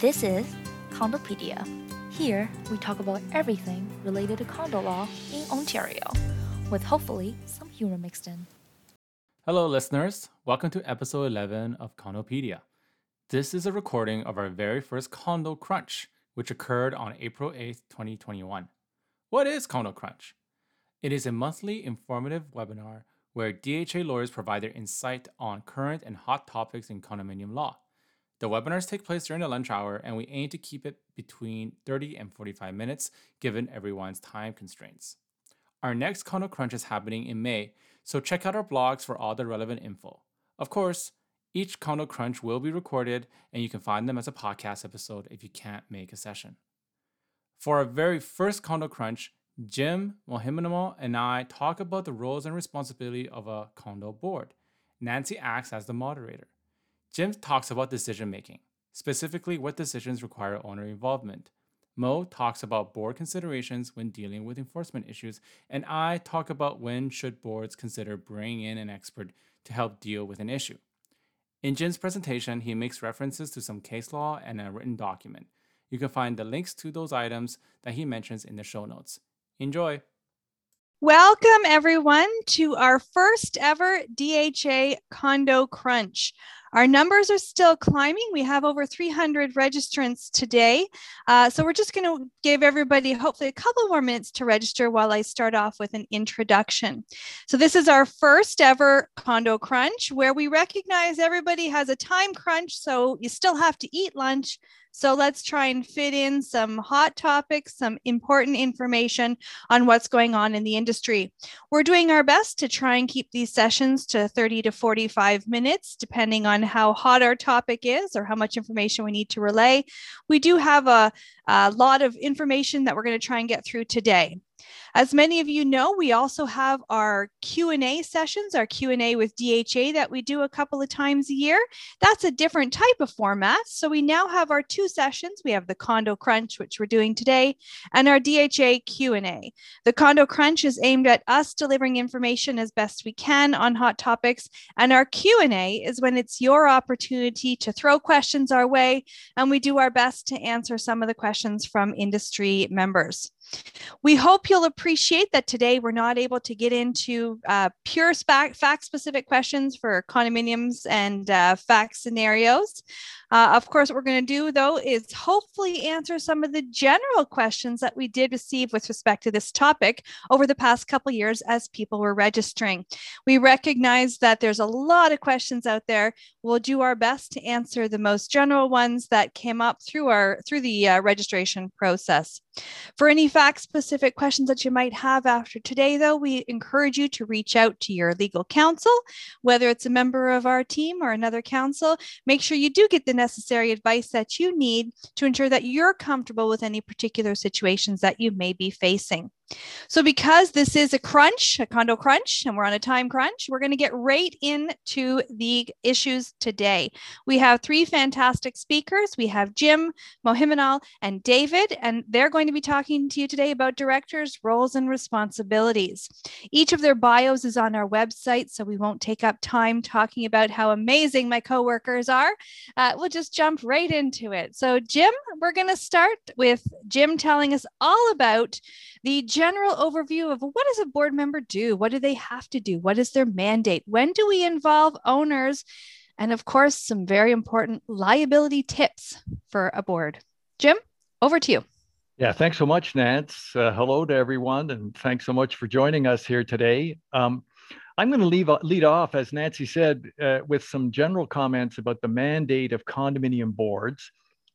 This is Condopedia. Here, we talk about everything related to condo law in Ontario, with hopefully some humor mixed in. Hello, listeners. Welcome to episode 11 of Condopedia. This is a recording of our very first Condo Crunch, which occurred on April 8th, 2021. What is Condo Crunch? It is a monthly informative webinar where DHA lawyers provide their insight on current and hot topics in condominium law. The webinars take place during the lunch hour, and we aim to keep it between 30 and 45 minutes given everyone's time constraints. Our next Condo Crunch is happening in May, so check out our blogs for all the relevant info. Of course, each Condo Crunch will be recorded, and you can find them as a podcast episode if you can't make a session. For our very first Condo Crunch, Jim Mohimanamal and I talk about the roles and responsibility of a condo board. Nancy acts as the moderator. Jim talks about decision making, specifically what decisions require owner involvement. Mo talks about board considerations when dealing with enforcement issues, and I talk about when should boards consider bringing in an expert to help deal with an issue. In Jim's presentation, he makes references to some case law and a written document. You can find the links to those items that he mentions in the show notes. Enjoy! Welcome, everyone, to our first ever DHA Condo Crunch. Our numbers are still climbing. We have over 300 registrants today. Uh, so we're just going to give everybody hopefully a couple more minutes to register while I start off with an introduction. So this is our first ever condo crunch where we recognize everybody has a time crunch. So you still have to eat lunch, so let's try and fit in some hot topics, some important information on what's going on in the industry. We're doing our best to try and keep these sessions to 30 to 45 minutes, depending on how hot our topic is or how much information we need to relay. We do have a, a lot of information that we're going to try and get through today. As many of you know, we also have our Q&A sessions, our Q&A with DHA that we do a couple of times a year. That's a different type of format. So we now have our two sessions. We have the Condo Crunch, which we're doing today, and our DHA Q&A. The Condo Crunch is aimed at us delivering information as best we can on hot topics, and our Q&A is when it's your opportunity to throw questions our way, and we do our best to answer some of the questions from industry members. We hope you'll appreciate that today we're not able to get into uh, pure fact specific questions for condominiums and uh, fact scenarios. Uh, of course, what we're going to do though is hopefully answer some of the general questions that we did receive with respect to this topic over the past couple years as people were registering. We recognize that there's a lot of questions out there. We'll do our best to answer the most general ones that came up through our through the uh, registration process. For any fact specific questions that you might have after today, though, we encourage you to reach out to your legal counsel, whether it's a member of our team or another counsel. Make sure you do get the necessary advice that you need to ensure that you're comfortable with any particular situations that you may be facing. So, because this is a crunch, a condo crunch, and we're on a time crunch, we're going to get right into the issues today. We have three fantastic speakers. We have Jim, Mohimanal, and David, and they're going to be talking to you today about directors' roles and responsibilities. Each of their bios is on our website, so we won't take up time talking about how amazing my coworkers are. Uh, we'll just jump right into it. So, Jim, we're going to start with Jim telling us all about the general overview of what does a board member do? What do they have to do? What is their mandate? When do we involve owners? And of course, some very important liability tips for a board. Jim, over to you. Yeah, thanks so much, Nance. Uh, hello to everyone, and thanks so much for joining us here today. Um, I'm going to leave, lead off, as Nancy said, uh, with some general comments about the mandate of condominium boards.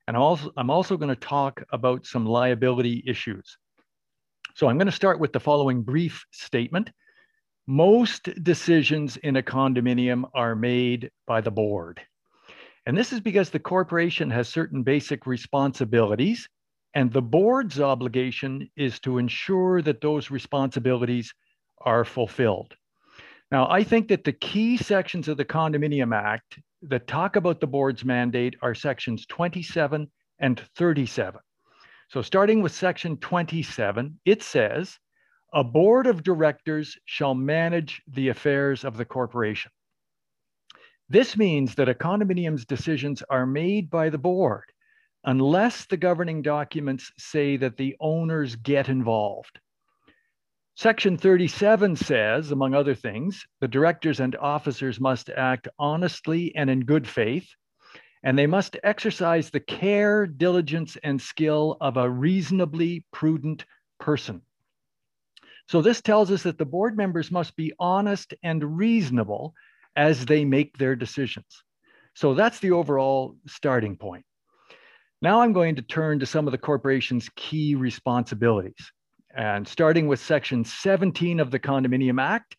And also, I'm also going to talk about some liability issues. So I'm going to start with the following brief statement. Most decisions in a condominium are made by the board. And this is because the corporation has certain basic responsibilities, and the board's obligation is to ensure that those responsibilities are fulfilled. Now, I think that the key sections of the Condominium Act that talk about the board's mandate are sections 27 and 37. So, starting with section 27, it says, a board of directors shall manage the affairs of the corporation. This means that a condominium's decisions are made by the board, unless the governing documents say that the owners get involved. Section 37 says, among other things, the directors and officers must act honestly and in good faith, and they must exercise the care, diligence, and skill of a reasonably prudent person. So, this tells us that the board members must be honest and reasonable as they make their decisions. So, that's the overall starting point. Now, I'm going to turn to some of the corporation's key responsibilities. And starting with Section 17 of the Condominium Act,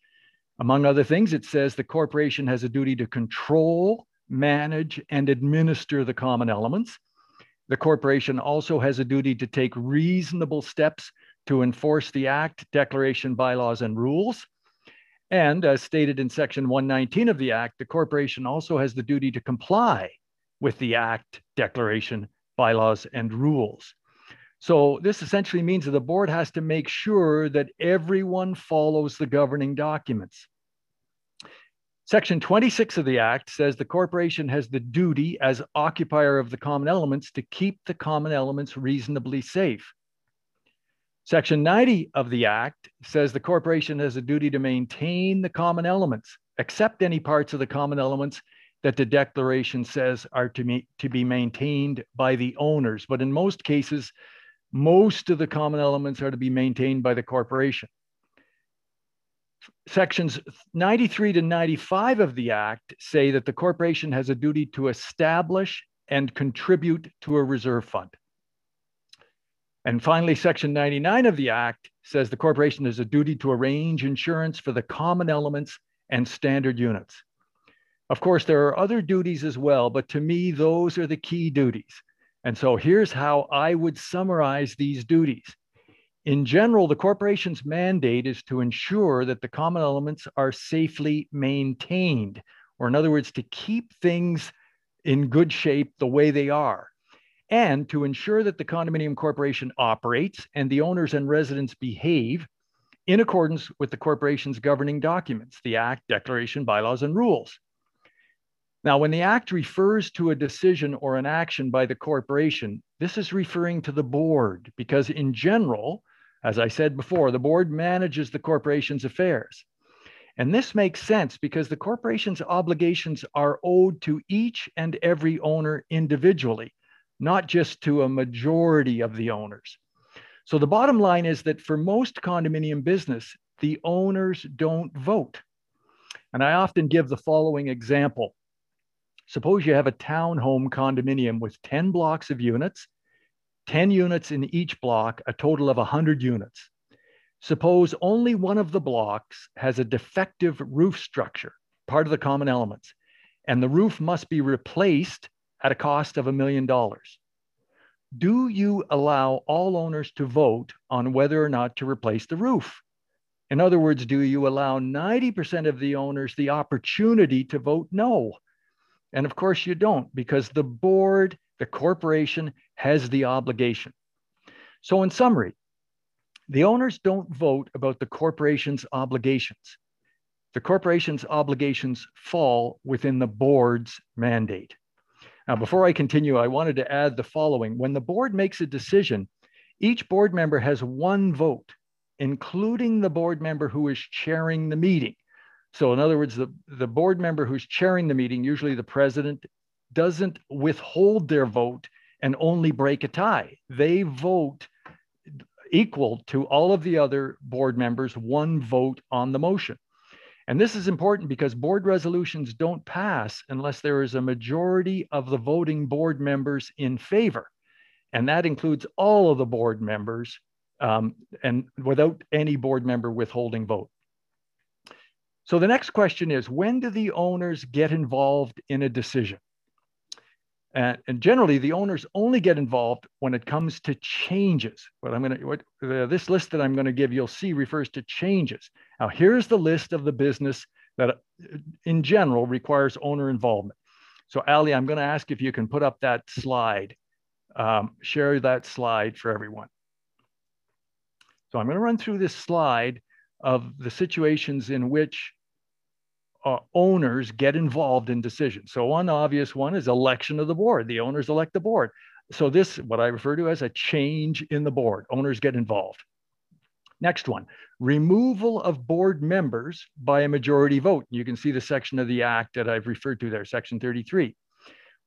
among other things, it says the corporation has a duty to control, manage, and administer the common elements. The corporation also has a duty to take reasonable steps to enforce the Act, declaration, bylaws, and rules. And as stated in Section 119 of the Act, the corporation also has the duty to comply with the Act, declaration, bylaws, and rules. So this essentially means that the board has to make sure that everyone follows the governing documents. Section 26 of the Act says the corporation has the duty as occupier of the common elements to keep the common elements reasonably safe. Section 90 of the Act says the corporation has a duty to maintain the common elements, except any parts of the common elements that the declaration says are to, me, to be maintained by the owners. But in most cases, most of the common elements are to be maintained by the corporation. Sections 93 to 95 of the Act say that the corporation has a duty to establish and contribute to a reserve fund. And finally, Section 99 of the Act says the corporation has a duty to arrange insurance for the common elements and standard units. Of course, there are other duties as well, but to me, those are the key duties. And so here's how I would summarize these duties. In general, the corporation's mandate is to ensure that the common elements are safely maintained, or in other words, to keep things in good shape the way they are, and to ensure that the condominium corporation operates and the owners and residents behave in accordance with the corporation's governing documents, the Act, Declaration, Bylaws, and Rules. Now, when the Act refers to a decision or an action by the corporation, this is referring to the board because, in general, as I said before, the board manages the corporation's affairs. And this makes sense because the corporation's obligations are owed to each and every owner individually, not just to a majority of the owners. So the bottom line is that for most condominium business, the owners don't vote. And I often give the following example. Suppose you have a townhome condominium with 10 blocks of units, 10 units in each block, a total of 100 units. Suppose only one of the blocks has a defective roof structure, part of the common elements, and the roof must be replaced at a cost of a million dollars. Do you allow all owners to vote on whether or not to replace the roof? In other words, do you allow 90% of the owners the opportunity to vote no? And of course, you don't because the board, the corporation has the obligation. So, in summary, the owners don't vote about the corporation's obligations. The corporation's obligations fall within the board's mandate. Now, before I continue, I wanted to add the following. When the board makes a decision, each board member has one vote, including the board member who is chairing the meeting. So in other words, the, the board member who's chairing the meeting, usually the president, doesn't withhold their vote and only break a tie. They vote equal to all of the other board members, one vote on the motion. And this is important because board resolutions don't pass unless there is a majority of the voting board members in favor. And that includes all of the board members um, and without any board member withholding vote. So the next question is when do the owners get involved in a decision? And, and generally, the owners only get involved when it comes to changes. What I'm going to, this list that I'm going to give, you'll see refers to changes. Now, here's the list of the business that, in general, requires owner involvement. So, Ali, I'm going to ask if you can put up that slide, um, share that slide for everyone. So, I'm going to run through this slide of the situations in which uh, owners get involved in decisions. So one obvious one is election of the board. The owners elect the board. So this, what I refer to as a change in the board, owners get involved. Next one, removal of board members by a majority vote. You can see the section of the act that I've referred to there, section 33.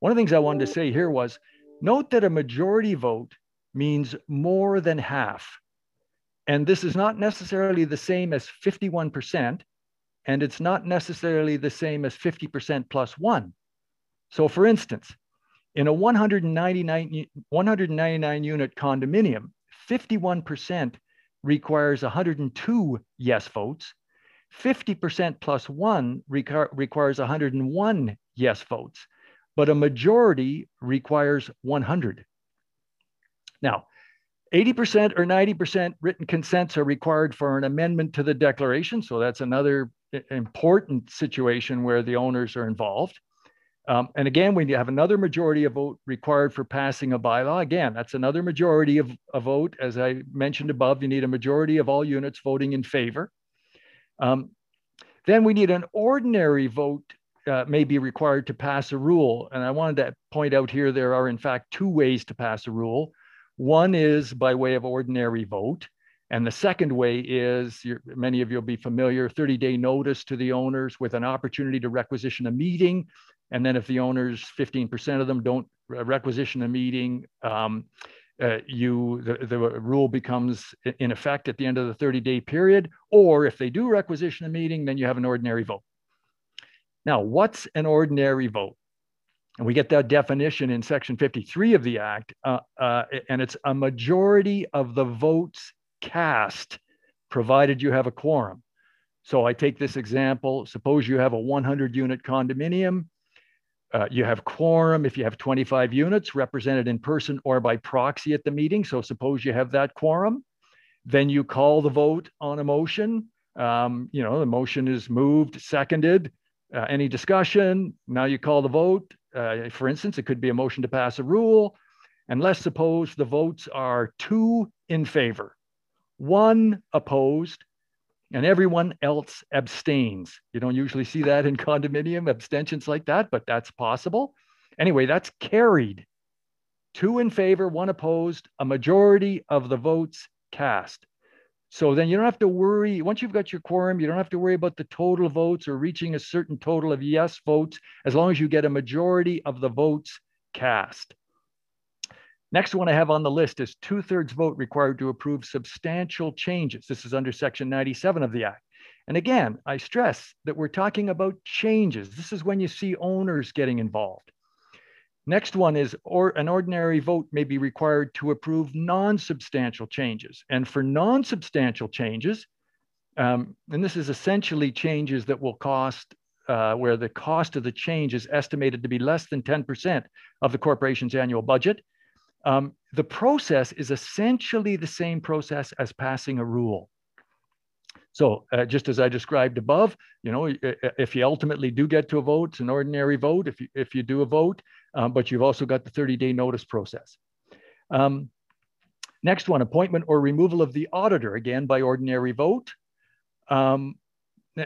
One of the things I wanted to say here was, note that a majority vote means more than half. And this is not necessarily the same as 51%, and it's not necessarily the same as 50% plus one. So for instance, in a 199, 199 unit condominium, 51% requires 102 yes votes. 50% plus one requires 101 yes votes, but a majority requires 100. Now, 80% or 90% written consents are required for an amendment to the declaration. So that's another important situation where the owners are involved. Um, and again, when you have another majority of vote required for passing a bylaw, again, that's another majority of a vote. As I mentioned above, you need a majority of all units voting in favor. Um, then we need an ordinary vote uh, may be required to pass a rule. And I wanted to point out here, there are in fact two ways to pass a rule. One is by way of ordinary vote. And the second way is, many of you will be familiar, 30 day notice to the owners with an opportunity to requisition a meeting and then if the owners, 15% of them don't requisition a meeting, um, uh, you the, the rule becomes in effect at the end of the 30 day period. Or if they do requisition a meeting, then you have an ordinary vote. Now, what's an ordinary vote? And we get that definition in section 53 of the act, uh, uh, and it's a majority of the votes cast, provided you have a quorum. So I take this example. Suppose you have a 100 unit condominium uh, you have quorum if you have 25 units represented in person or by proxy at the meeting. So suppose you have that quorum, then you call the vote on a motion. Um, you know, the motion is moved, seconded. Uh, any discussion? Now you call the vote. Uh, for instance, it could be a motion to pass a rule. And let's suppose the votes are two in favor, one opposed, and everyone else abstains. You don't usually see that in condominium abstentions like that, but that's possible. Anyway, that's carried. Two in favor, one opposed, a majority of the votes cast. So then you don't have to worry. Once you've got your quorum, you don't have to worry about the total votes or reaching a certain total of yes votes as long as you get a majority of the votes cast. Next one I have on the list is two thirds vote required to approve substantial changes. This is under section 97 of the act. And again, I stress that we're talking about changes. This is when you see owners getting involved. Next one is or an ordinary vote may be required to approve non-substantial changes. And for non-substantial changes, um, and this is essentially changes that will cost, uh, where the cost of the change is estimated to be less than 10% of the corporation's annual budget. Um, the process is essentially the same process as passing a rule. So uh, just as I described above, you know, if you ultimately do get to a vote, it's an ordinary vote if you, if you do a vote, um, but you've also got the 30-day notice process. Um, next one, appointment or removal of the auditor, again, by ordinary vote. Um,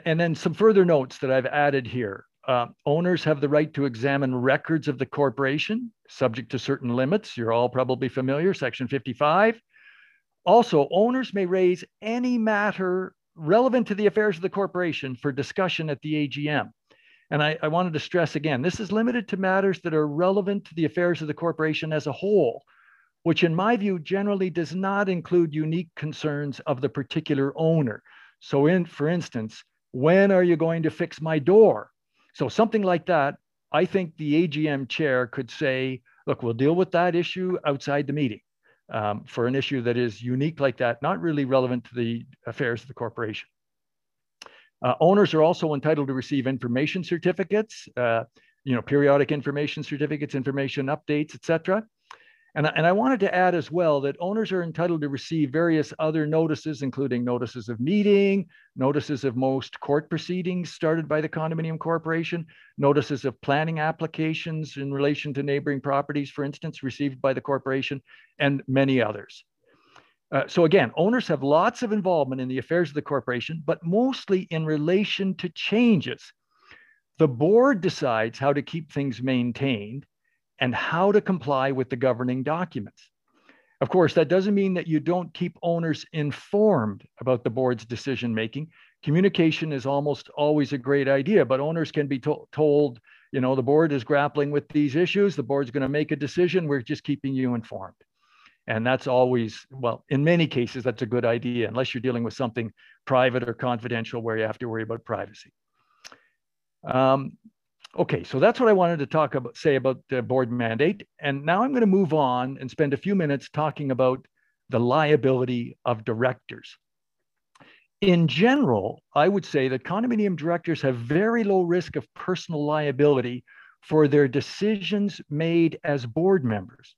and then some further notes that I've added here. Uh, owners have the right to examine records of the corporation, subject to certain limits. You're all probably familiar, Section 55. Also, owners may raise any matter relevant to the affairs of the corporation for discussion at the AGM. And I, I, wanted to stress again this is limited to matters that are relevant to the affairs of the corporation as a whole, which, in my view, generally does not include unique concerns of the particular owner. So, in, for instance, when are you going to fix my door? So something like that, I think the AGM chair could say, look, we'll deal with that issue outside the meeting um, for an issue that is unique like that, not really relevant to the affairs of the corporation. Uh, owners are also entitled to receive information certificates, uh, you know, periodic information certificates, information updates, etc. And, and I wanted to add as well that owners are entitled to receive various other notices, including notices of meeting, notices of most court proceedings started by the condominium corporation, notices of planning applications in relation to neighboring properties, for instance, received by the corporation, and many others. Uh, so again, owners have lots of involvement in the affairs of the corporation, but mostly in relation to changes. The board decides how to keep things maintained, and how to comply with the governing documents. Of course, that doesn't mean that you don't keep owners informed about the board's decision making. Communication is almost always a great idea, but owners can be to- told, you know, the board is grappling with these issues, the board's going to make a decision, we're just keeping you informed. And that's always, well, in many cases, that's a good idea, unless you're dealing with something private or confidential where you have to worry about privacy. Um, okay, so that's what I wanted to talk about, say about the board mandate. And now I'm going to move on and spend a few minutes talking about the liability of directors. In general, I would say that condominium directors have very low risk of personal liability for their decisions made as board members.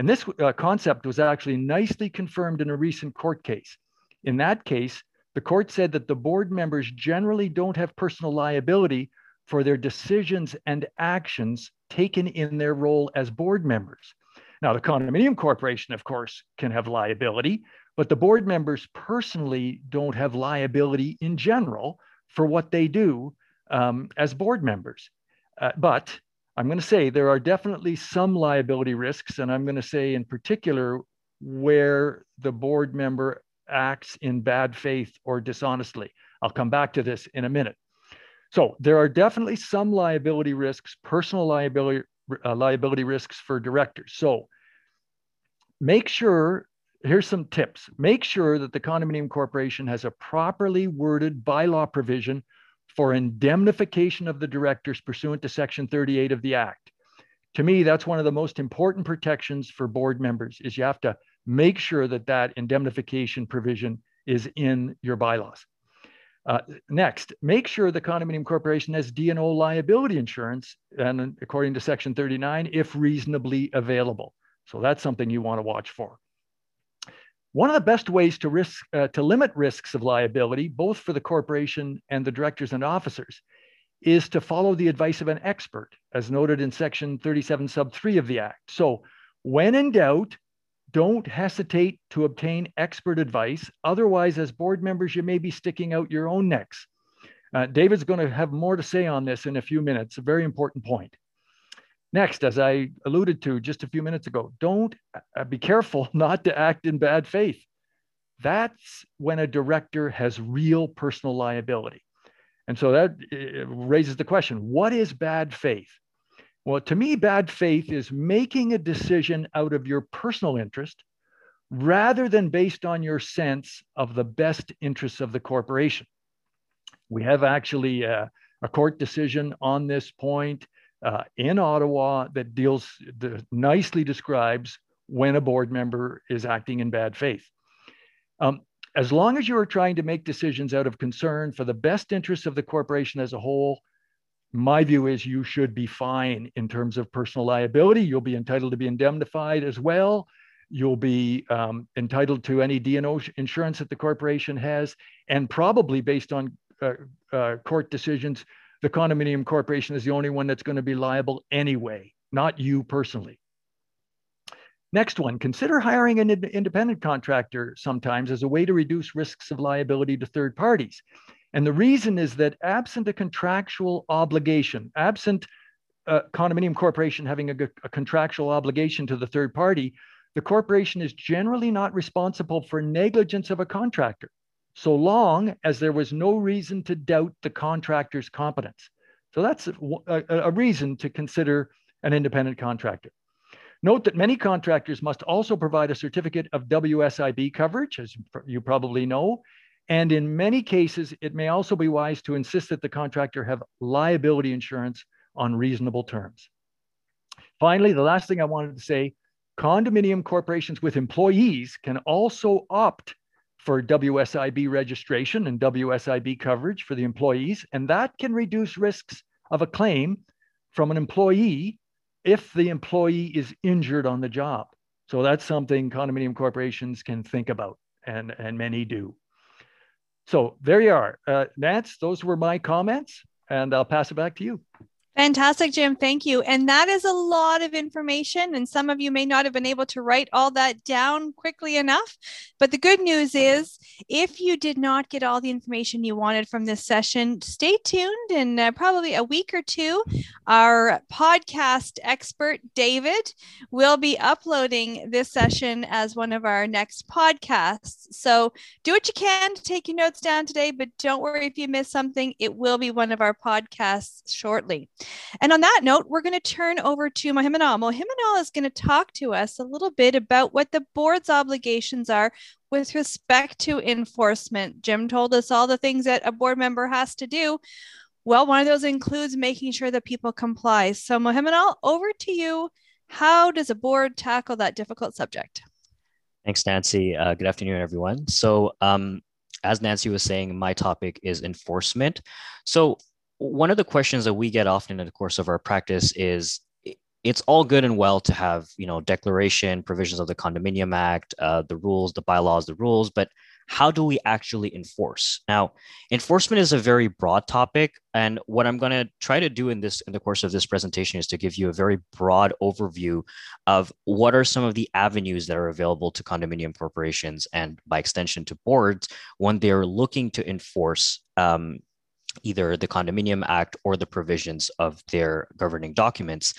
And this uh, concept was actually nicely confirmed in a recent court case. In that case, the court said that the board members generally don't have personal liability for their decisions and actions taken in their role as board members. Now, the condominium corporation, of course, can have liability, but the board members personally don't have liability in general for what they do um, as board members. Uh, but I'm going to say there are definitely some liability risks, and I'm going to say in particular where the board member acts in bad faith or dishonestly. I'll come back to this in a minute. So there are definitely some liability risks, personal liability, uh, liability risks for directors. So make sure, here's some tips. Make sure that the condominium corporation has a properly worded bylaw provision for indemnification of the directors pursuant to section 38 of the act. To me, that's one of the most important protections for board members is you have to make sure that that indemnification provision is in your bylaws. Uh, next, make sure the condominium corporation has D&O liability insurance, and according to Section 39, if reasonably available. So that's something you want to watch for. One of the best ways to risk uh, to limit risks of liability, both for the corporation and the directors and officers, is to follow the advice of an expert, as noted in Section 37 sub 3 of the Act. So, when in doubt, don't hesitate to obtain expert advice. Otherwise, as board members, you may be sticking out your own necks. Uh, David's going to have more to say on this in a few minutes, a very important point. Next, as I alluded to just a few minutes ago, don't uh, be careful not to act in bad faith. That's when a director has real personal liability. And so that uh, raises the question what is bad faith? Well, to me, bad faith is making a decision out of your personal interest rather than based on your sense of the best interests of the corporation. We have actually uh, a court decision on this point uh, in Ottawa that deals, nicely describes when a board member is acting in bad faith. Um, as long as you are trying to make decisions out of concern for the best interests of the corporation as a whole, my view is you should be fine in terms of personal liability. You'll be entitled to be indemnified as well. You'll be um, entitled to any D&O insurance that the corporation has, and probably based on uh, uh, court decisions, the condominium corporation is the only one that's going to be liable anyway, not you personally. Next one, consider hiring an independent contractor sometimes as a way to reduce risks of liability to third parties. And the reason is that absent a contractual obligation, absent a condominium corporation having a, a contractual obligation to the third party, the corporation is generally not responsible for negligence of a contractor, so long as there was no reason to doubt the contractor's competence. So that's a, a, reason to consider an independent contractor. Note that many contractors must also provide a certificate of WSIB coverage, as you probably know, and in many cases, it may also be wise to insist that the contractor have liability insurance on reasonable terms. Finally, the last thing I wanted to say, condominium corporations with employees can also opt for WSIB registration and WSIB coverage for the employees, and that can reduce risks of a claim from an employee if the employee is injured on the job. So that's something condominium corporations can think about, and, and many do. So there you are. Uh, Nance, those were my comments, and I'll pass it back to you. Fantastic, Jim. Thank you. And that is a lot of information. And some of you may not have been able to write all that down quickly enough. But the good news is, if you did not get all the information you wanted from this session, stay tuned. In uh, probably a week or two, our podcast expert, David, will be uploading this session as one of our next podcasts. So do what you can to take your notes down today, but don't worry if you miss something. It will be one of our podcasts shortly. And on that note, we're going to turn over to Mohammed Al. Mohammed Al is going to talk to us a little bit about what the board's obligations are with respect to enforcement. Jim told us all the things that a board member has to do. Well, one of those includes making sure that people comply. So, Mohammed Al, over to you. How does a board tackle that difficult subject? Thanks, Nancy. Uh, good afternoon, everyone. So, um, as Nancy was saying, my topic is enforcement. So, one of the questions that we get often in the course of our practice is it's all good and well to have you know declaration provisions of the condominium act uh, the rules the bylaws the rules but how do we actually enforce? Now enforcement is a very broad topic and what i'm going to try to do in this in the course of this presentation is to give you a very broad overview of what are some of the avenues that are available to condominium corporations and by extension to boards when they're looking to enforce um, either the Condominium Act or the provisions of their governing documents.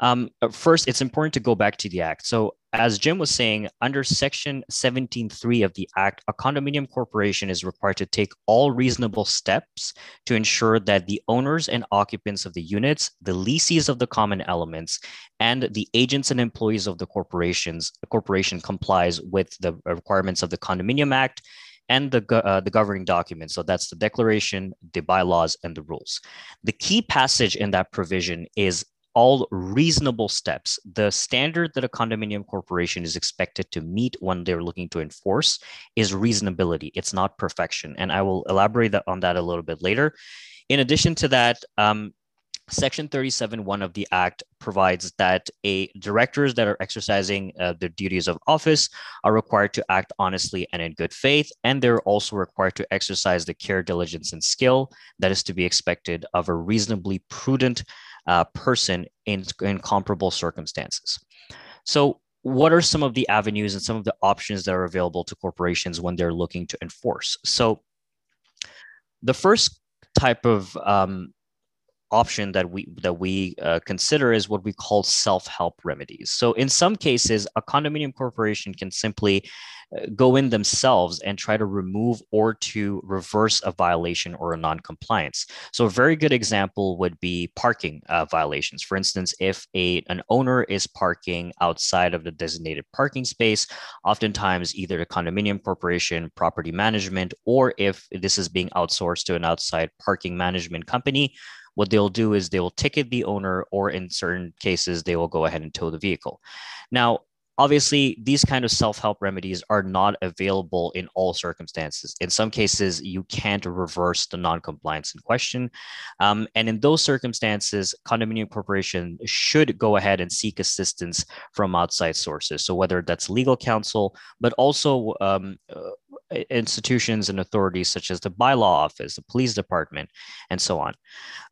Um, first, it's important to go back to the Act. So, as Jim was saying, under Section 17.3 of the Act, a condominium corporation is required to take all reasonable steps to ensure that the owners and occupants of the units, the lessees of the common elements, and the agents and employees of the corporations, the corporation complies with the requirements of the Condominium Act and the, uh, the governing document. So that's the declaration, the bylaws, and the rules. The key passage in that provision is all reasonable steps. The standard that a condominium corporation is expected to meet when they're looking to enforce is reasonability. It's not perfection. And I will elaborate on that a little bit later. In addition to that, um, Section 37.1 of the Act provides that a directors that are exercising uh, their duties of office are required to act honestly and in good faith, and they're also required to exercise the care, diligence, and skill that is to be expected of a reasonably prudent uh, person in, in comparable circumstances. So, what are some of the avenues and some of the options that are available to corporations when they're looking to enforce? So, the first type of um, option that we that we uh, consider is what we call self-help remedies. So in some cases, a condominium corporation can simply uh, go in themselves and try to remove or to reverse a violation or a non-compliance. So a very good example would be parking uh, violations. For instance, if a an owner is parking outside of the designated parking space, oftentimes either the condominium corporation, property management, or if this is being outsourced to an outside parking management company what they'll do is they will ticket the owner, or in certain cases, they will go ahead and tow the vehicle. Now, obviously these kind of self-help remedies are not available in all circumstances. In some cases you can't reverse the non-compliance in question. Um, and in those circumstances condominium corporation should go ahead and seek assistance from outside sources. So whether that's legal counsel but also um, uh, institutions and authorities such as the bylaw office the police department and so on.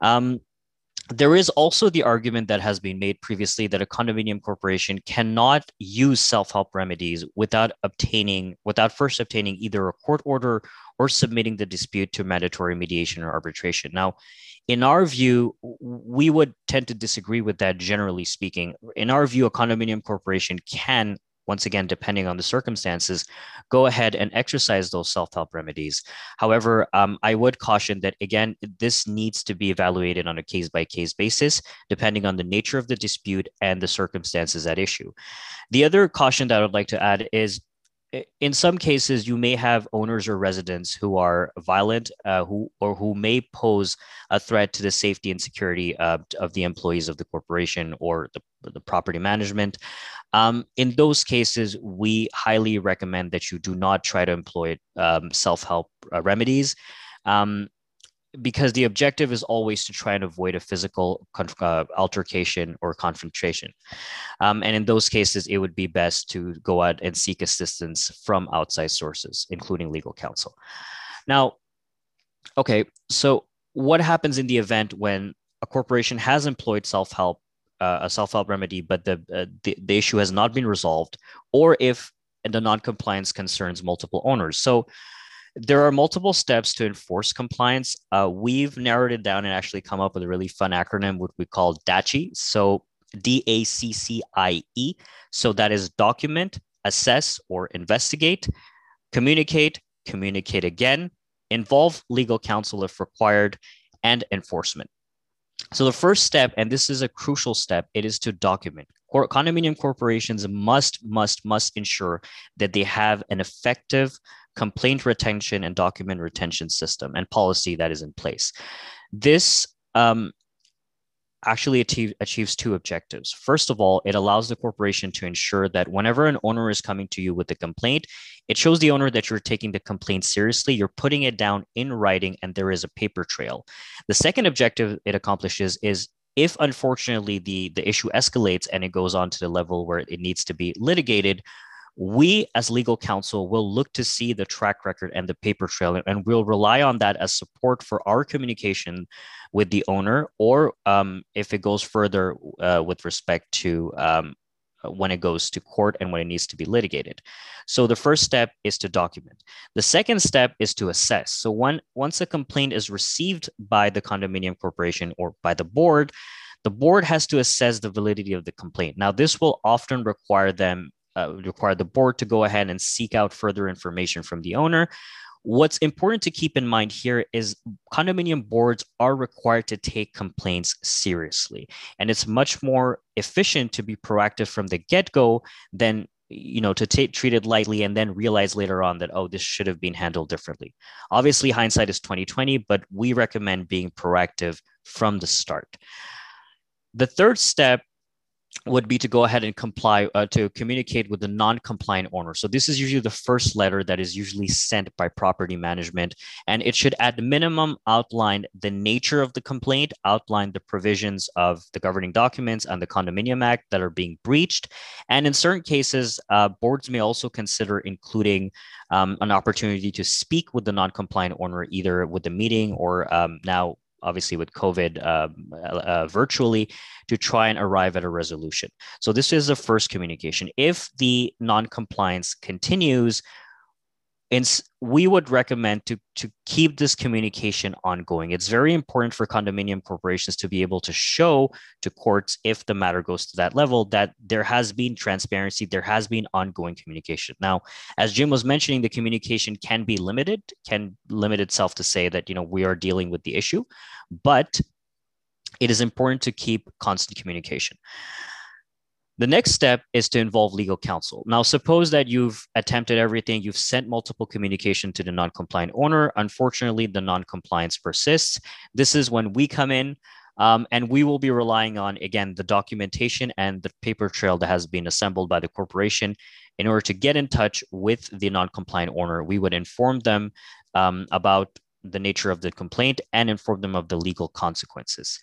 Um, there is also the argument that has been made previously that a condominium corporation cannot use self-help remedies without obtaining without first obtaining either a court order or submitting the dispute to mandatory mediation or arbitration. Now in our view we would tend to disagree with that generally speaking. In our view a condominium corporation can once again, depending on the circumstances, go ahead and exercise those self help remedies. However, um, I would caution that, again, this needs to be evaluated on a case by case basis, depending on the nature of the dispute and the circumstances at issue. The other caution that I would like to add is in some cases, you may have owners or residents who are violent, uh, who or who may pose a threat to the safety and security of the employees of the corporation or the, the property management. Um, in those cases, we highly recommend that you do not try to employ um, self-help uh, remedies. Um, because the objective is always to try and avoid a physical uh, altercation or confrontation. Um, and in those cases, it would be best to go out and seek assistance from outside sources, including legal counsel. Now, okay, so what happens in the event when a corporation has employed self-help uh, a self-help remedy, but the, uh, the the issue has not been resolved, or if the non-compliance concerns multiple owners. So there are multiple steps to enforce compliance. Uh, we've narrowed it down and actually come up with a really fun acronym, which we call DACCIE. So D A C C I E. So that is document, assess or investigate, communicate, communicate again, involve legal counsel if required, and enforcement. So the first step, and this is a crucial step, it is to document. Condominium corporations must, must, must ensure that they have an effective complaint retention and document retention system and policy that is in place. This um, actually achieve, achieves two objectives. First of all, it allows the corporation to ensure that whenever an owner is coming to you with a complaint, it shows the owner that you're taking the complaint seriously, you're putting it down in writing, and there is a paper trail. The second objective it accomplishes is if unfortunately the, the issue escalates and it goes on to the level where it needs to be litigated, we as legal counsel will look to see the track record and the paper trail and we'll rely on that as support for our communication with the owner or um, if it goes further uh, with respect to um, when it goes to court and when it needs to be litigated. So the first step is to document. The second step is to assess. So when, once a complaint is received by the condominium corporation or by the board, the board has to assess the validity of the complaint. Now, this will often require them uh, require the board to go ahead and seek out further information from the owner. What's important to keep in mind here is condominium boards are required to take complaints seriously. And it's much more efficient to be proactive from the get go than you know to take treat it lightly and then realize later on that oh this should have been handled differently obviously hindsight is 2020 but we recommend being proactive from the start the third step would be to go ahead and comply uh, to communicate with the non-compliant owner. So this is usually the first letter that is usually sent by property management, and it should at minimum outline the nature of the complaint, outline the provisions of the governing documents and the Condominium Act that are being breached, and in certain cases, uh, boards may also consider including um, an opportunity to speak with the non-compliant owner either with the meeting or um, now obviously with COVID uh, uh, virtually, to try and arrive at a resolution. So this is the first communication. If the non-compliance continues, and we would recommend to, to keep this communication ongoing. It's very important for condominium corporations to be able to show to courts if the matter goes to that level that there has been transparency, there has been ongoing communication. Now, as Jim was mentioning, the communication can be limited, can limit itself to say that you know we are dealing with the issue, but it is important to keep constant communication. The next step is to involve legal counsel. Now, suppose that you've attempted everything, you've sent multiple communication to the non-compliant owner. Unfortunately, the non-compliance persists. This is when we come in um, and we will be relying on, again, the documentation and the paper trail that has been assembled by the corporation. In order to get in touch with the non-compliant owner, we would inform them um, about the nature of the complaint and inform them of the legal consequences.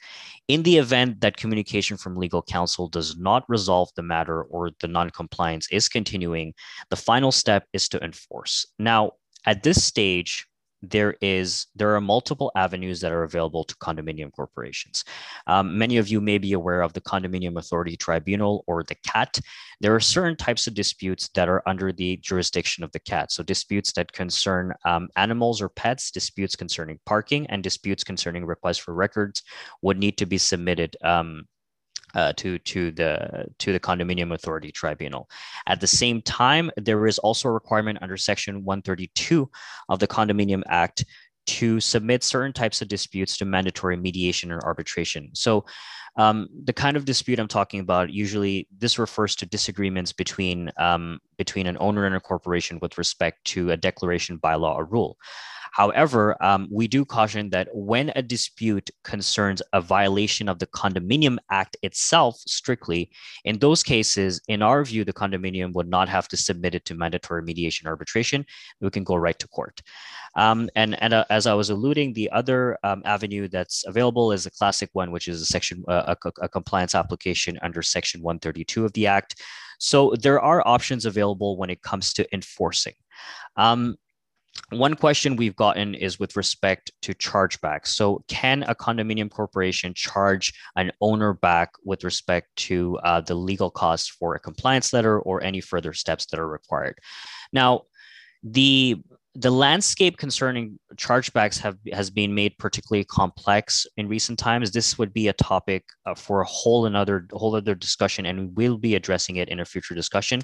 In the event that communication from legal counsel does not resolve the matter or the noncompliance is continuing, the final step is to enforce. Now, at this stage, there is there are multiple avenues that are available to condominium corporations. Um, many of you may be aware of the Condominium Authority Tribunal or the CAT. There are certain types of disputes that are under the jurisdiction of the CAT. So disputes that concern um, animals or pets, disputes concerning parking, and disputes concerning requests for records would need to be submitted um, uh, to to the to the condominium authority tribunal. At the same time, there is also a requirement under Section 132 of the Condominium Act to submit certain types of disputes to mandatory mediation or arbitration. So, um, the kind of dispute I'm talking about usually this refers to disagreements between um, between an owner and a corporation with respect to a declaration, bylaw, or rule. However, um, we do caution that when a dispute concerns a violation of the Condominium Act itself strictly, in those cases, in our view, the condominium would not have to submit it to mandatory mediation arbitration. We can go right to court. Um, and and uh, as I was alluding, the other um, avenue that's available is a classic one, which is a section uh, a, a compliance application under Section 132 of the Act. So there are options available when it comes to enforcing. Um, one question we've gotten is with respect to chargebacks. So, can a condominium corporation charge an owner back with respect to uh, the legal costs for a compliance letter or any further steps that are required? Now, the the landscape concerning chargebacks have has been made particularly complex in recent times. This would be a topic uh, for a whole another whole other discussion, and we'll be addressing it in a future discussion.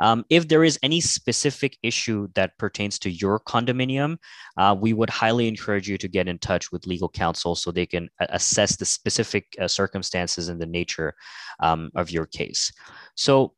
Um, if there is any specific issue that pertains to your condominium, uh, we would highly encourage you to get in touch with legal counsel so they can assess the specific uh, circumstances and the nature um, of your case. So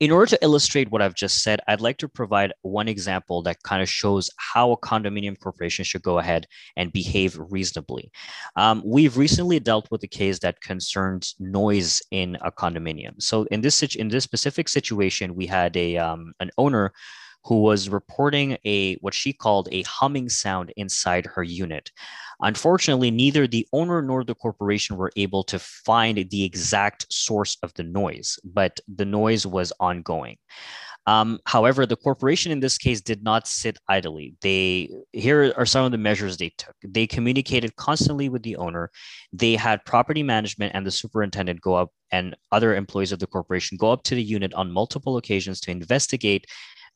in order to illustrate what I've just said, I'd like to provide one example that kind of shows how a condominium corporation should go ahead and behave reasonably. Um, we've recently dealt with a case that concerns noise in a condominium. So in this in this specific situation, we had a um, an owner who was reporting a what she called a humming sound inside her unit. Unfortunately, neither the owner nor the corporation were able to find the exact source of the noise, but the noise was ongoing. Um, however, the corporation in this case did not sit idly. They here are some of the measures they took. They communicated constantly with the owner. They had property management and the superintendent go up and other employees of the corporation go up to the unit on multiple occasions to investigate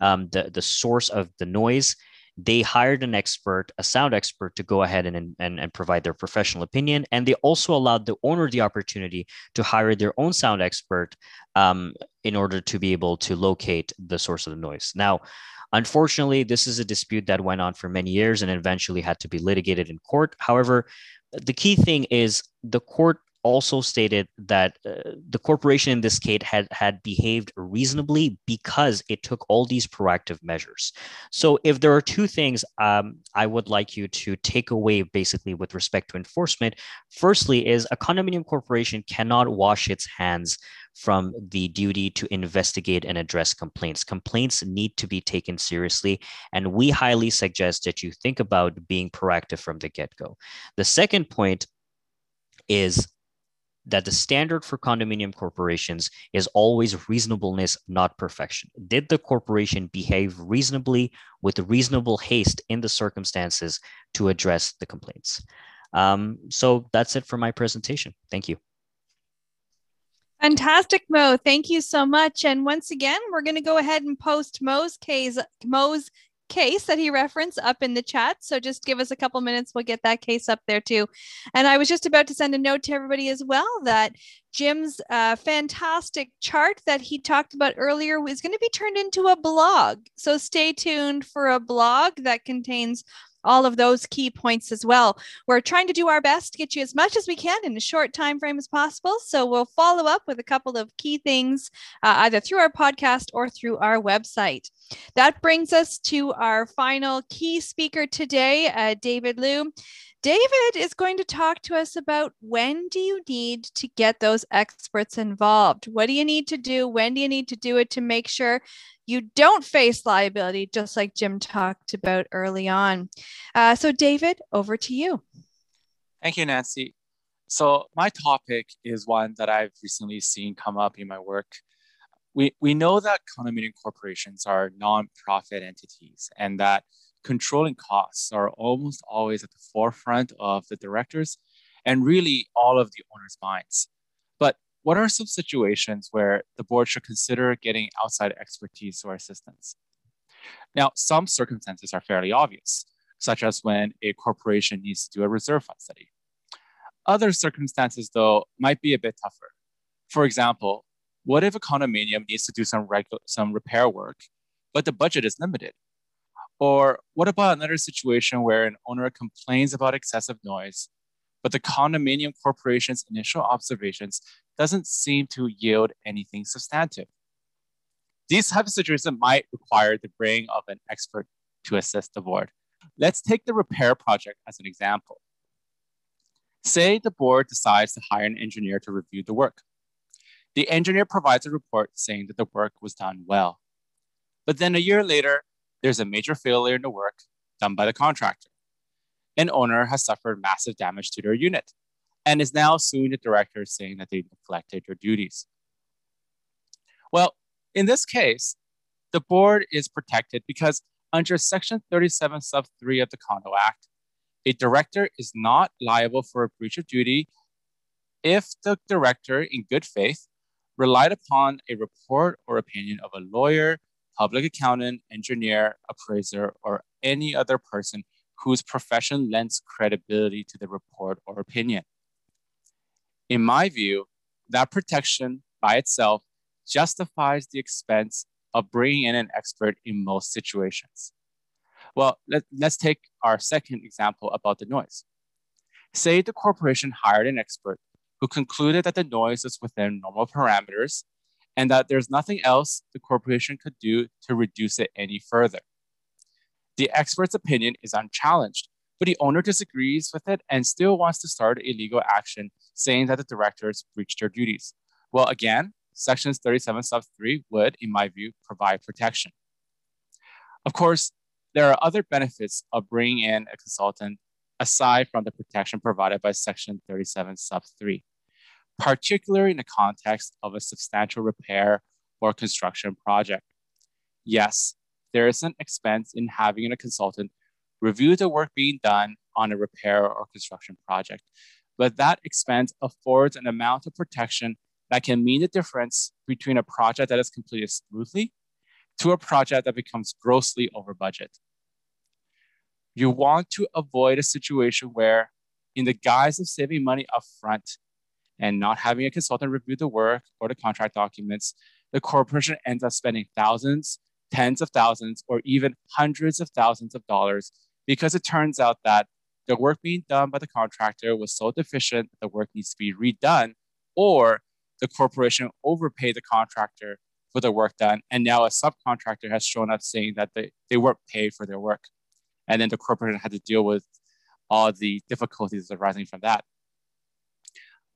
um, the, the source of the noise. They hired an expert, a sound expert, to go ahead and, and, and provide their professional opinion. And they also allowed the owner the opportunity to hire their own sound expert um, in order to be able to locate the source of the noise. Now, unfortunately, this is a dispute that went on for many years and eventually had to be litigated in court. However, the key thing is the court also stated that uh, the corporation in this case had had behaved reasonably because it took all these proactive measures. So, if there are two things um, I would like you to take away, basically with respect to enforcement, firstly is a condominium corporation cannot wash its hands from the duty to investigate and address complaints. Complaints need to be taken seriously, and we highly suggest that you think about being proactive from the get go. The second point is that the standard for condominium corporations is always reasonableness, not perfection. Did the corporation behave reasonably with reasonable haste in the circumstances to address the complaints? Um, so that's it for my presentation. Thank you. Fantastic, Mo. Thank you so much. And once again, we're going to go ahead and post Mo's case, Mo's case that he referenced up in the chat. So just give us a couple minutes. We'll get that case up there too. And I was just about to send a note to everybody as well that Jim's uh, fantastic chart that he talked about earlier is going to be turned into a blog. So stay tuned for a blog that contains all of those key points as well. We're trying to do our best to get you as much as we can in a short time frame as possible. So we'll follow up with a couple of key things uh, either through our podcast or through our website. That brings us to our final key speaker today, uh, David Liu. David is going to talk to us about when do you need to get those experts involved? What do you need to do? When do you need to do it to make sure you don't face liability, just like Jim talked about early on. Uh, so, David, over to you. Thank you, Nancy. So, my topic is one that I've recently seen come up in my work. We, we know that condominium corporations are nonprofit entities and that controlling costs are almost always at the forefront of the directors and really all of the owners' minds. What are some situations where the board should consider getting outside expertise or assistance? Now, some circumstances are fairly obvious, such as when a corporation needs to do a reserve fund study. Other circumstances, though, might be a bit tougher. For example, what if a condominium needs to do some, regu- some repair work, but the budget is limited? Or what about another situation where an owner complains about excessive noise, but the condominium corporation's initial observations doesn't seem to yield anything substantive. These types of situations might require the bring of an expert to assist the board. Let's take the repair project as an example. Say the board decides to hire an engineer to review the work. The engineer provides a report saying that the work was done well. But then a year later, there's a major failure in the work done by the contractor. An owner has suffered massive damage to their unit and is now suing the director saying that they neglected their duties. Well, in this case, the board is protected because under Section 37, Sub 3 of the Condo Act, a director is not liable for a breach of duty if the director, in good faith, relied upon a report or opinion of a lawyer, public accountant, engineer, appraiser, or any other person whose profession lends credibility to the report or opinion. In my view, that protection by itself justifies the expense of bringing in an expert in most situations. Well, let, us take our second example about the noise. Say the corporation hired an expert who concluded that the noise is within normal parameters and that there's nothing else the corporation could do to reduce it any further. The expert's opinion is unchallenged, but the owner disagrees with it and still wants to start a legal action saying that the directors breached their duties. Well, again, sections 37 sub 3 would, in my view, provide protection. Of course, there are other benefits of bringing in a consultant aside from the protection provided by section 37 sub 3, particularly in the context of a substantial repair or construction project. Yes, there is an expense in having a consultant review the work being done on a repair or construction project, but that expense affords an amount of protection that can mean the difference between a project that is completed smoothly to a project that becomes grossly over budget. You want to avoid a situation where, in the guise of saving money upfront and not having a consultant review the work or the contract documents, the corporation ends up spending thousands, tens of thousands, or even hundreds of thousands of dollars because it turns out that the work being done by the contractor was so deficient that the work needs to be redone, or the corporation overpaid the contractor for the work done. And now a subcontractor has shown up saying that they, they weren't paid for their work. And then the corporation had to deal with all the difficulties arising from that.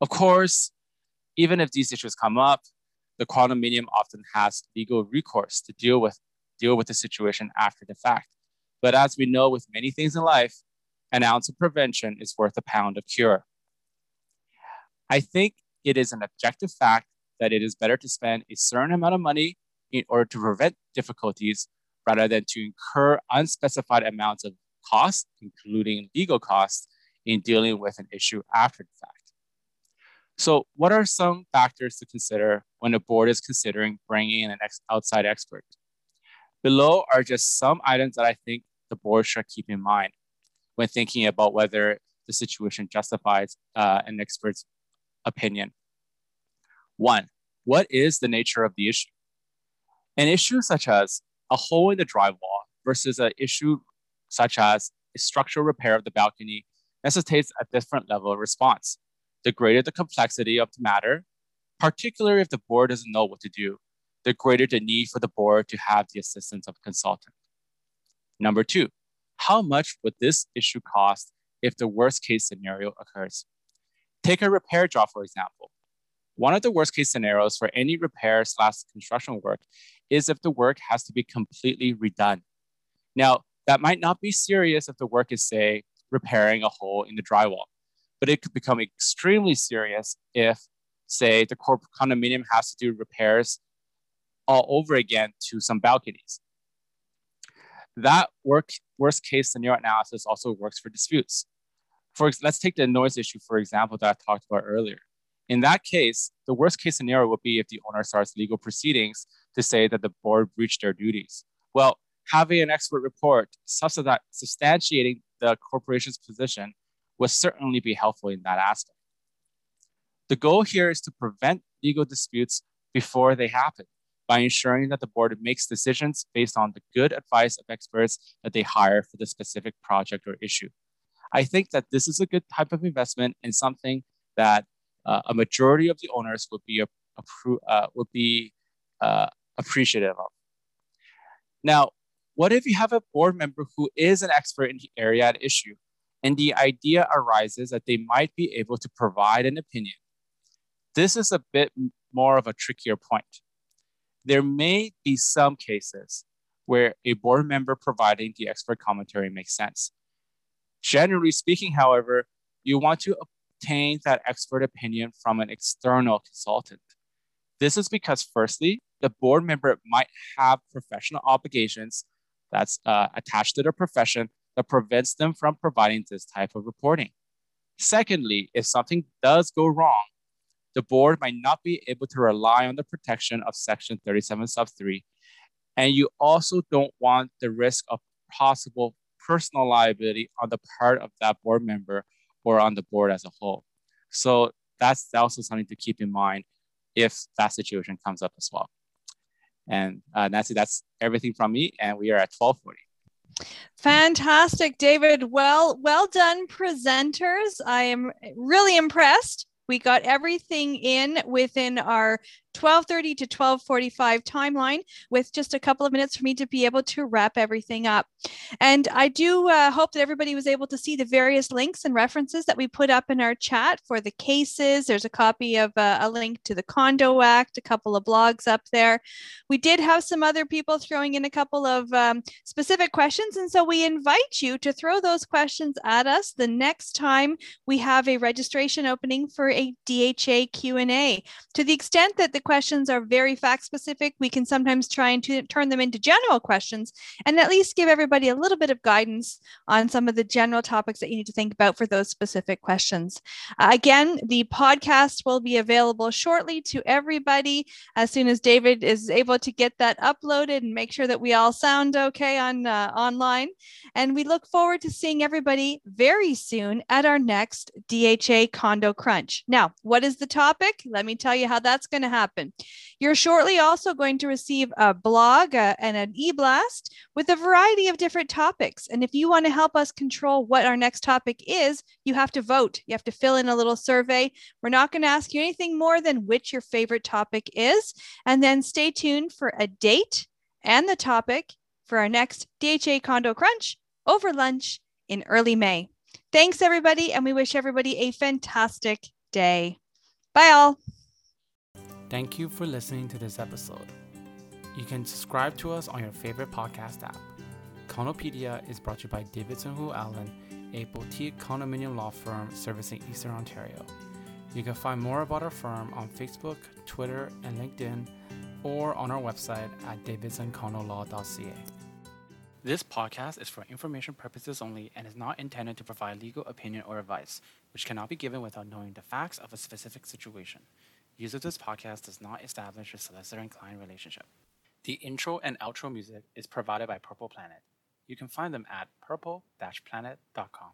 Of course, even if these issues come up, the condominium often has legal recourse to deal with deal with the situation after the fact. But as we know with many things in life, an ounce of prevention is worth a pound of cure. I think it is an objective fact that it is better to spend a certain amount of money in order to prevent difficulties rather than to incur unspecified amounts of costs, including legal costs, in dealing with an issue after the fact. So, what are some factors to consider when a board is considering bringing in an ex- outside expert? Below are just some items that I think the board should keep in mind when thinking about whether the situation justifies uh, an expert's opinion. One, what is the nature of the issue? An issue such as a hole in the drywall versus an issue such as a structural repair of the balcony necessitates a different level of response. The greater the complexity of the matter, particularly if the board doesn't know what to do, the greater the need for the board to have the assistance of a consultant. Number two, how much would this issue cost if the worst case scenario occurs? Take a repair job, for example. One of the worst case scenarios for any repair slash construction work is if the work has to be completely redone. Now, that might not be serious if the work is, say, repairing a hole in the drywall, but it could become extremely serious if, say, the corporate condominium has to do repairs all over again to some balconies. That work, worst case scenario analysis also works for disputes. For let's take the noise issue, for example, that I talked about earlier. In that case, the worst case scenario would be if the owner starts legal proceedings to say that the board breached their duties. Well, having an expert report substantiating the corporation's position would certainly be helpful in that aspect. The goal here is to prevent legal disputes before they happen by ensuring that the board makes decisions based on the good advice of experts that they hire for the specific project or issue. I think that this is a good type of investment and something that uh, a majority of the owners would be appro- uh, would be uh, appreciative of. Now, what if you have a board member who is an expert in the area at issue, and the idea arises that they might be able to provide an opinion? This is a bit more of a trickier point. There may be some cases where a board member providing the expert commentary makes sense. Generally speaking, however, you want to obtain that expert opinion from an external consultant. This is because, firstly, the board member might have professional obligations that's uh, attached to their profession that prevents them from providing this type of reporting. Secondly, if something does go wrong, the board might not be able to rely on the protection of Section 37 sub 3. And you also don't want the risk of possible personal liability on the part of that board member or on the board as a whole. So that's also something to keep in mind if that situation comes up as well. And uh, Nancy, that's everything from me, and we are at 1240. Fantastic, David. Well, well done, presenters. I am really impressed. We got everything in within our 1230 to 1245 timeline with just a couple of minutes for me to be able to wrap everything up. And I do uh, hope that everybody was able to see the various links and references that we put up in our chat for the cases. There's a copy of uh, a link to the Condo Act, a couple of blogs up there. We did have some other people throwing in a couple of um, specific questions. And so we invite you to throw those questions at us the next time we have a registration opening for a DHA Q&A. To the extent that the questions are very fact specific, we can sometimes try and to turn them into general questions and at least give everybody a little bit of guidance on some of the general topics that you need to think about for those specific questions. Uh, again, the podcast will be available shortly to everybody as soon as David is able to get that uploaded and make sure that we all sound okay on uh, online. And we look forward to seeing everybody very soon at our next DHA Condo Crunch. Now, what is the topic? Let me tell you how that's going to happen happen. You're shortly also going to receive a blog uh, and an e-blast with a variety of different topics. And if you want to help us control what our next topic is, you have to vote. You have to fill in a little survey. We're not going to ask you anything more than which your favorite topic is. And then stay tuned for a date and the topic for our next DHA Condo Crunch over lunch in early May. Thanks, everybody, and we wish everybody a fantastic day. Bye, all. Thank you for listening to this episode. You can subscribe to us on your favorite podcast app. Condopedia is brought to you by Davidson Houle Allen, a boutique condominium law firm servicing Eastern Ontario. You can find more about our firm on Facebook, Twitter, and LinkedIn, or on our website at davidsoncondolaw.ca. This podcast is for information purposes only and is not intended to provide legal opinion or advice, which cannot be given without knowing the facts of a specific situation. Use of this podcast does not establish a solicitor and client relationship. The intro and outro music is provided by Purple Planet. You can find them at purple-planet.com.